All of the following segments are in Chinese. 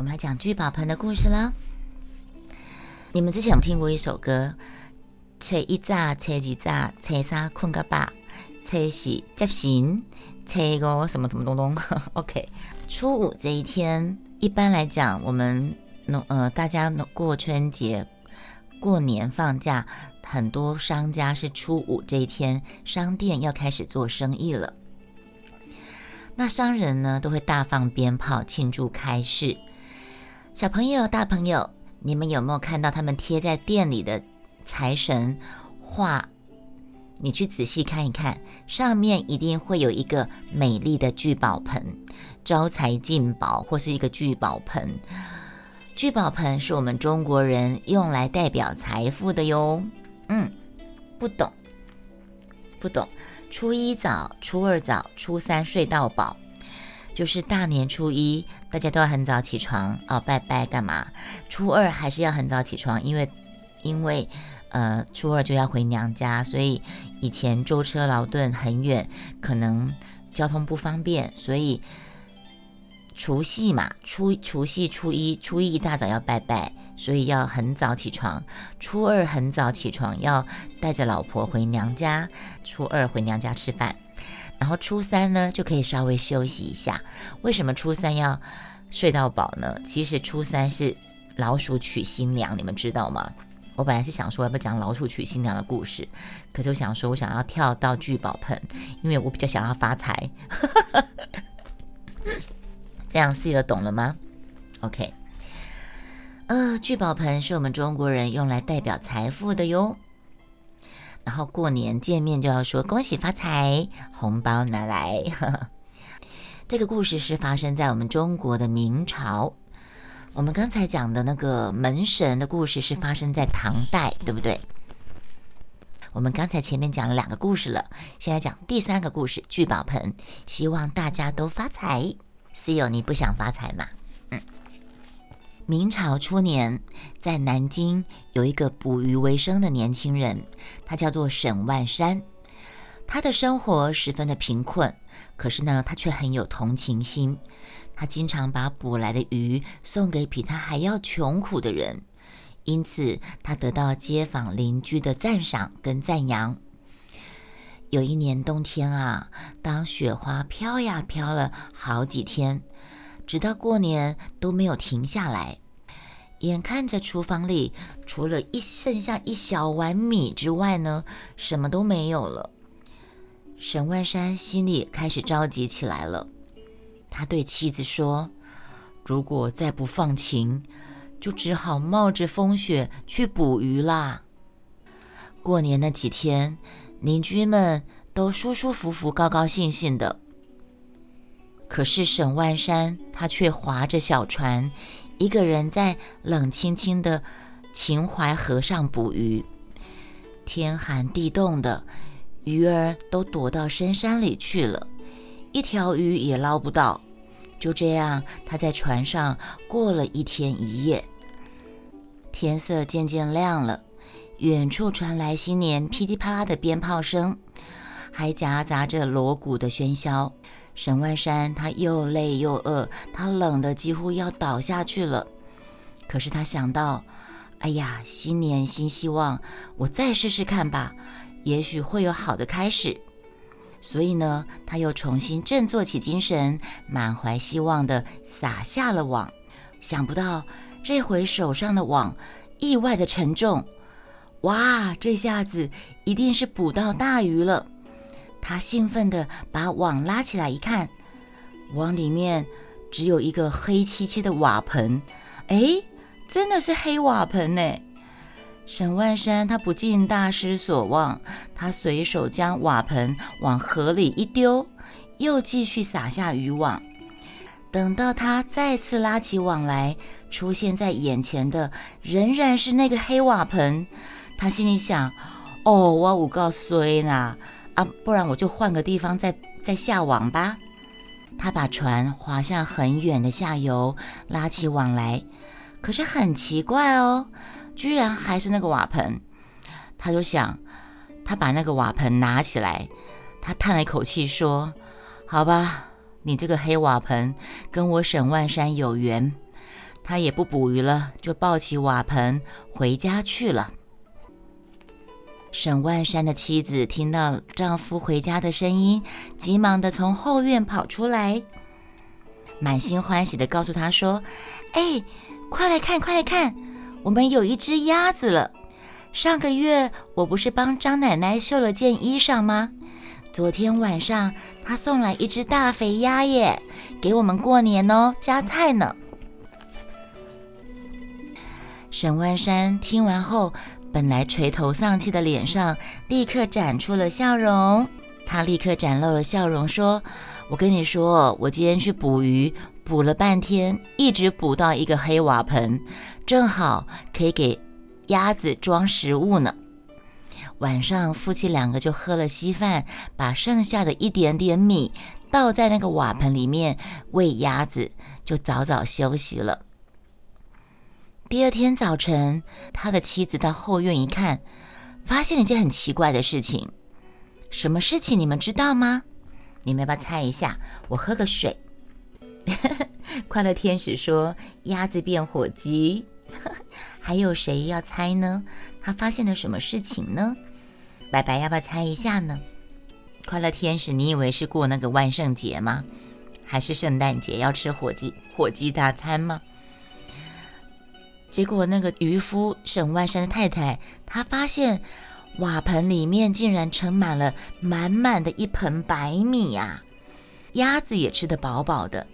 我们来讲聚宝盆的故事啦。你们之前有听过一首歌？初一早，初二早，初三困个饱，初四接神，初五什么什么东东。OK，初五这一天，一般来讲，我们农呃大家过春节、过年放假，很多商家是初五这一天，商店要开始做生意了。那商人呢，都会大放鞭炮庆祝开市。小朋友、大朋友，你们有没有看到他们贴在店里的财神画？你去仔细看一看，上面一定会有一个美丽的聚宝盆，招财进宝，或是一个聚宝盆。聚宝盆是我们中国人用来代表财富的哟。嗯，不懂，不懂。初一早，初二早，初三睡到饱。就是大年初一，大家都要很早起床哦，拜拜干嘛？初二还是要很早起床，因为因为呃初二就要回娘家，所以以前舟车劳顿很远，可能交通不方便，所以除夕嘛，初除夕初一初一一大早要拜拜，所以要很早起床。初二很早起床，要带着老婆回娘家，初二回娘家吃饭。然后初三呢，就可以稍微休息一下。为什么初三要睡到饱呢？其实初三是老鼠娶新娘，你们知道吗？我本来是想说要不讲老鼠娶新娘的故事，可是我想说，我想要跳到聚宝盆，因为我比较想要发财。这样细了懂了吗？OK，呃，聚宝盆是我们中国人用来代表财富的哟。然后过年见面就要说恭喜发财，红包拿来。这个故事是发生在我们中国的明朝。我们刚才讲的那个门神的故事是发生在唐代，对不对？我们刚才前面讲了两个故事了，现在讲第三个故事——聚宝盆。希望大家都发财。C 友，你不想发财吗？嗯。明朝初年，在南京有一个捕鱼为生的年轻人，他叫做沈万山。他的生活十分的贫困，可是呢，他却很有同情心。他经常把捕来的鱼送给比他还要穷苦的人，因此他得到街坊邻居的赞赏跟赞扬。有一年冬天啊，当雪花飘呀飘了好几天。直到过年都没有停下来，眼看着厨房里除了一剩下一小碗米之外呢，什么都没有了。沈万山心里开始着急起来了。他对妻子说：“如果再不放晴，就只好冒着风雪去捕鱼啦。”过年那几天，邻居们都舒舒服服、高高兴兴的。可是沈万山他却划着小船，一个人在冷清清的秦淮河上捕鱼。天寒地冻的，鱼儿都躲到深山里去了，一条鱼也捞不到。就这样，他在船上过了一天一夜。天色渐渐亮了，远处传来新年噼里啪啦的鞭炮声，还夹杂着锣鼓的喧嚣。沈万山他又累又饿，他冷得几乎要倒下去了。可是他想到，哎呀，新年新希望，我再试试看吧，也许会有好的开始。所以呢，他又重新振作起精神，满怀希望地撒下了网。想不到这回手上的网意外的沉重，哇，这下子一定是捕到大鱼了。他兴奋地把网拉起来一看，网里面只有一个黑漆漆的瓦盆。哎，真的是黑瓦盆呢！沈万山他不禁大失所望，他随手将瓦盆往河里一丢，又继续撒下渔网。等到他再次拉起网来，出现在眼前的仍然是那个黑瓦盆。他心里想：哦，我五告衰呢！啊，不然我就换个地方再再下网吧。他把船划向很远的下游，拉起网来。可是很奇怪哦，居然还是那个瓦盆。他就想，他把那个瓦盆拿起来，他叹了一口气说：“好吧，你这个黑瓦盆跟我沈万山有缘。他也不捕鱼了，就抱起瓦盆回家去了。沈万山的妻子听到丈夫回家的声音，急忙的从后院跑出来，满心欢喜的告诉他说：“哎，快来看，快来看，我们有一只鸭子了！上个月我不是帮张奶奶绣了件衣裳吗？昨天晚上她送来一只大肥鸭耶，给我们过年哦，加菜呢。”沈万山听完后。本来垂头丧气的脸上立刻展出了笑容，他立刻展露了笑容，说：“我跟你说，我今天去捕鱼，捕了半天，一直捕到一个黑瓦盆，正好可以给鸭子装食物呢。晚上夫妻两个就喝了稀饭，把剩下的一点点米倒在那个瓦盆里面喂鸭子，就早早休息了。”第二天早晨，他的妻子到后院一看，发现了一件很奇怪的事情。什么事情？你们知道吗？你们要不要猜一下？我喝个水。快乐天使说：“鸭子变火鸡。”还有谁要猜呢？他发现了什么事情呢？白白要不要猜一下呢？快乐天使，你以为是过那个万圣节吗？还是圣诞节要吃火鸡火鸡大餐吗？结果，那个渔夫沈万山的太太，她发现瓦盆里面竟然盛满了满满的一盆白米呀！鸭子也吃得饱饱的。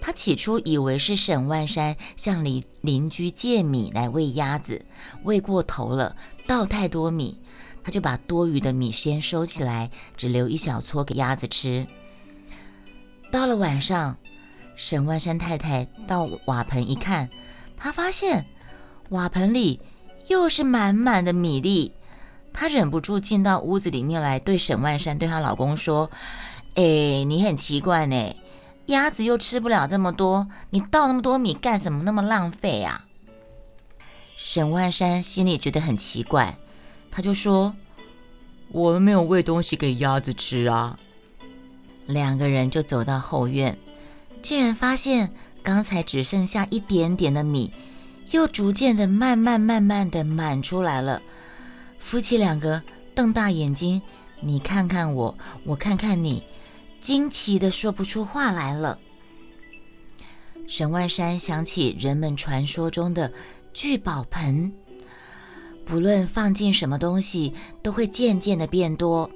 他起初以为是沈万山向邻邻居借米来喂鸭子，喂过头了，倒太多米，他就把多余的米先收起来，只留一小撮给鸭子吃。到了晚上，沈万山太太到瓦盆一看。他发现瓦盆里又是满满的米粒，他忍不住进到屋子里面来，对沈万山对她老公说：“哎，你很奇怪呢，鸭子又吃不了这么多，你倒那么多米干什么？那么浪费啊！”沈万山心里觉得很奇怪，他就说：“我们没有喂东西给鸭子吃啊。”两个人就走到后院，竟然发现。刚才只剩下一点点的米，又逐渐的慢慢慢慢的满出来了。夫妻两个瞪大眼睛，你看看我，我看看你，惊奇的说不出话来了。沈万山想起人们传说中的聚宝盆，不论放进什么东西，都会渐渐的变多。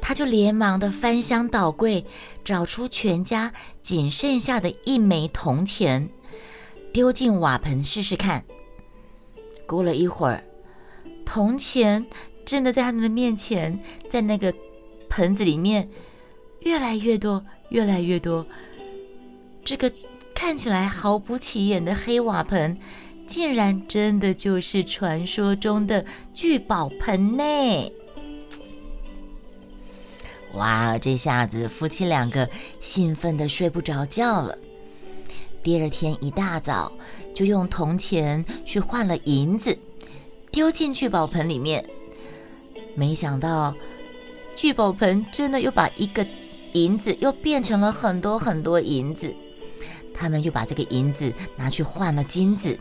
他就连忙的翻箱倒柜，找出全家仅剩下的一枚铜钱，丢进瓦盆试试看。过了一会儿，铜钱真的在他们的面前，在那个盆子里面越来越多，越来越多。这个看起来毫不起眼的黑瓦盆，竟然真的就是传说中的聚宝盆呢！哇，这下子夫妻两个兴奋的睡不着觉了。第二天一大早，就用铜钱去换了银子，丢进聚宝盆里面。没想到，聚宝盆真的又把一个银子又变成了很多很多银子。他们又把这个银子拿去换了金子，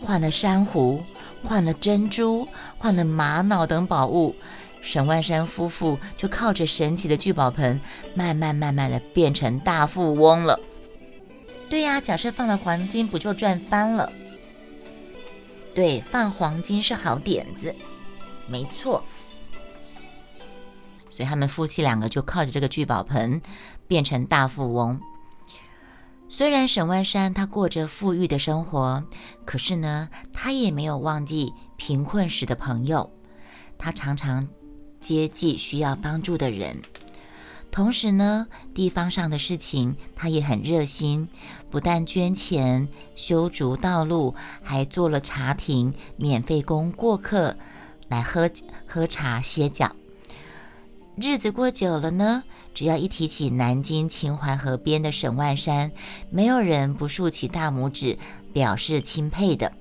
换了珊瑚，换了珍珠，换了玛瑙等宝物。沈万山夫妇就靠着神奇的聚宝盆，慢慢慢慢的变成大富翁了。对呀，假设放了黄金，不就赚翻了？对，放黄金是好点子，没错。所以他们夫妻两个就靠着这个聚宝盆变成大富翁。虽然沈万山他过着富裕的生活，可是呢，他也没有忘记贫困时的朋友，他常常。接济需要帮助的人，同时呢，地方上的事情他也很热心，不但捐钱修筑道路，还做了茶亭，免费供过客来喝喝茶歇脚。日子过久了呢，只要一提起南京秦淮河边的沈万山，没有人不竖起大拇指表示钦佩的。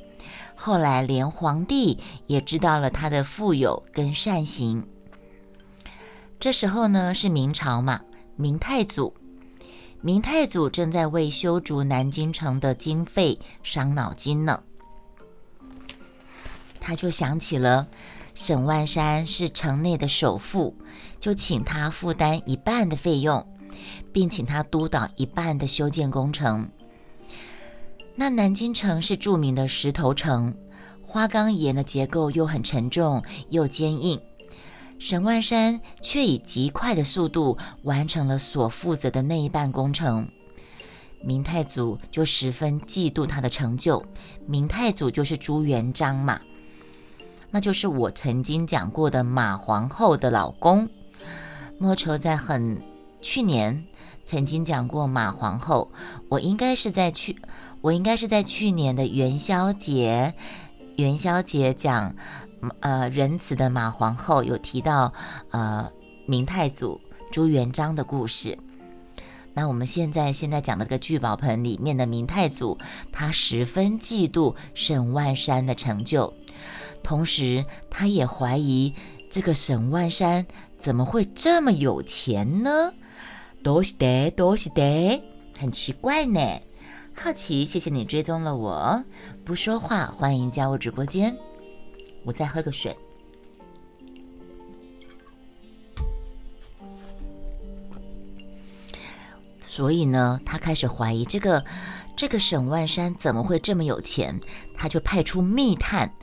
后来连皇帝也知道了他的富有跟善行。这时候呢是明朝嘛，明太祖。明太祖正在为修筑南京城的经费伤脑筋呢。他就想起了沈万山是城内的首富，就请他负担一半的费用，并请他督导一半的修建工程。那南京城是著名的石头城，花岗岩的结构又很沉重又坚硬。沈万山却以极快的速度完成了所负责的那一半工程，明太祖就十分嫉妒他的成就。明太祖就是朱元璋嘛，那就是我曾经讲过的马皇后的老公。莫愁在很去年曾经讲过马皇后，我应该是在去，我应该是在去年的元宵节，元宵节讲。呃，仁慈的马皇后有提到，呃，明太祖朱元璋的故事。那我们现在现在讲的个聚宝盆里面的明太祖，他十分嫉妒沈万山的成就，同时他也怀疑这个沈万山怎么会这么有钱呢？都是的，都是的，很奇怪呢。好奇，谢谢你追踪了我，不说话，欢迎加入直播间。我再喝个水。所以呢，他开始怀疑这个这个沈万山怎么会这么有钱？他就派出密探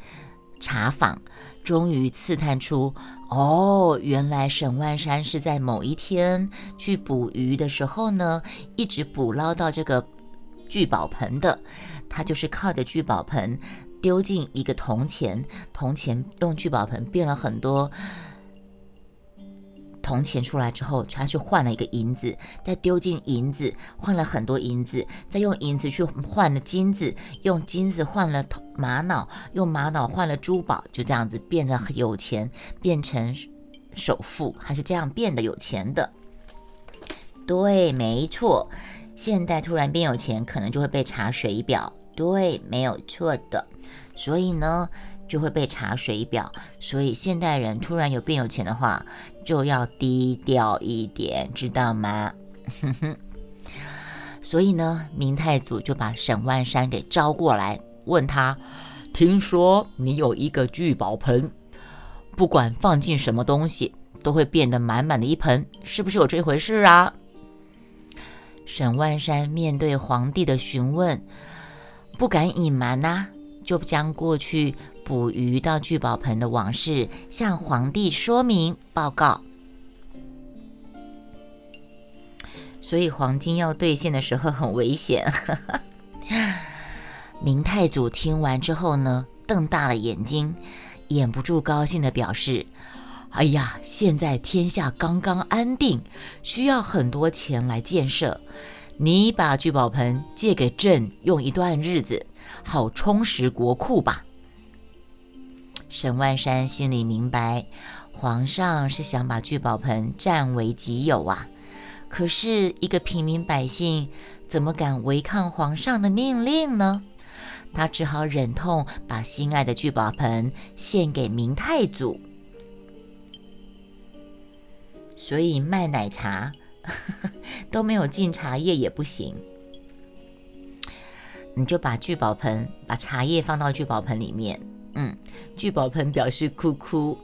查访，终于刺探出，哦，原来沈万山是在某一天去捕鱼的时候呢，一直捕捞到这个聚宝盆的。他就是靠着聚宝盆。丢进一个铜钱，铜钱用聚宝盆变了很多铜钱出来之后，他去换了一个银子，再丢进银子，换了很多银子，再用银子去换了金子，用金子换了玛瑙，用玛瑙换了珠宝，就这样子变得有钱，变成首富，还是这样变得有钱的。对，没错，现代突然变有钱，可能就会被查水表。对，没有错的。所以呢，就会被查水表。所以现代人突然有变有钱的话，就要低调一点，知道吗？所以呢，明太祖就把沈万山给招过来，问他：听说你有一个聚宝盆，不管放进什么东西，都会变得满满的一盆，是不是有这回事啊？沈万山面对皇帝的询问，不敢隐瞒呐。就将过去捕鱼到聚宝盆的往事向皇帝说明报告，所以黄金要兑现的时候很危险。明太祖听完之后呢，瞪大了眼睛，掩不住高兴的表示：“哎呀，现在天下刚刚安定，需要很多钱来建设。你把聚宝盆借给朕用一段日子。”好充实国库吧。沈万山心里明白，皇上是想把聚宝盆占为己有啊。可是，一个平民百姓怎么敢违抗皇上的命令呢？他只好忍痛把心爱的聚宝盆献给明太祖。所以，卖奶茶 都没有进茶叶也不行。你就把聚宝盆，把茶叶放到聚宝盆里面。嗯，聚宝盆表示哭哭。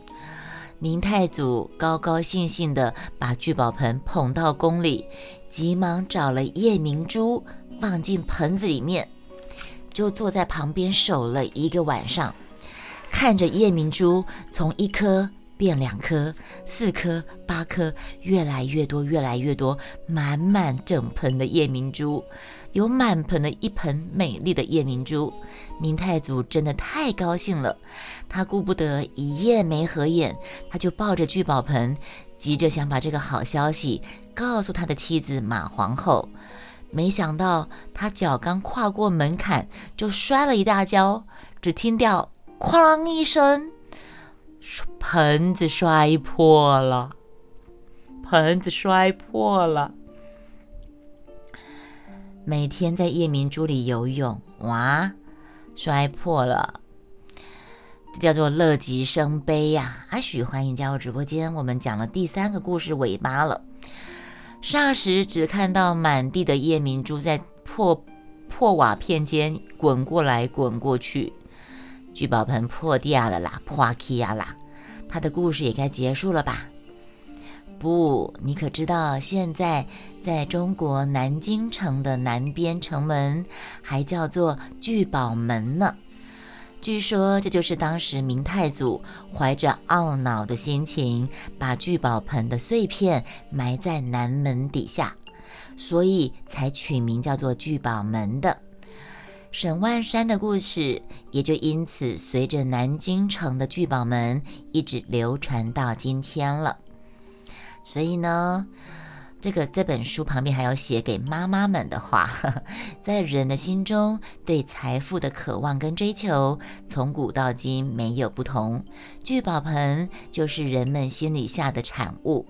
明太祖高高兴兴地把聚宝盆捧到宫里，急忙找了夜明珠放进盆子里面，就坐在旁边守了一个晚上，看着夜明珠从一颗变两颗、四颗、八颗，越来越多，越来越多，满满整盆的夜明珠。有满盆的一盆美丽的夜明珠，明太祖真的太高兴了。他顾不得一夜没合眼，他就抱着聚宝盆，急着想把这个好消息告诉他的妻子马皇后。没想到他脚刚跨过门槛，就摔了一大跤，只听到“哐啷”一声，盆子摔破了，盆子摔破了。每天在夜明珠里游泳，哇，摔破了，这叫做乐极生悲呀！阿许，欢迎加入直播间，我们讲了第三个故事尾巴了。霎时只看到满地的夜明珠在破破瓦片间滚过来滚过去，聚宝盆破掉了啦，破起呀啦，他的故事也该结束了吧？不，你可知道现在在中国南京城的南边城门还叫做聚宝门呢？据说这就是当时明太祖怀着懊恼的心情，把聚宝盆的碎片埋在南门底下，所以才取名叫做聚宝门的。沈万山的故事也就因此随着南京城的聚宝门一直流传到今天了。所以呢。这个这本书旁边还要写给妈妈们的话，在人的心中对财富的渴望跟追求，从古到今没有不同。聚宝盆就是人们心里下的产物，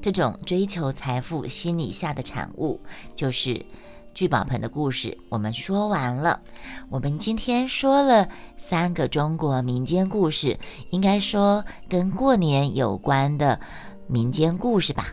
这种追求财富心里下的产物，就是聚宝盆的故事。我们说完了，我们今天说了三个中国民间故事，应该说跟过年有关的民间故事吧。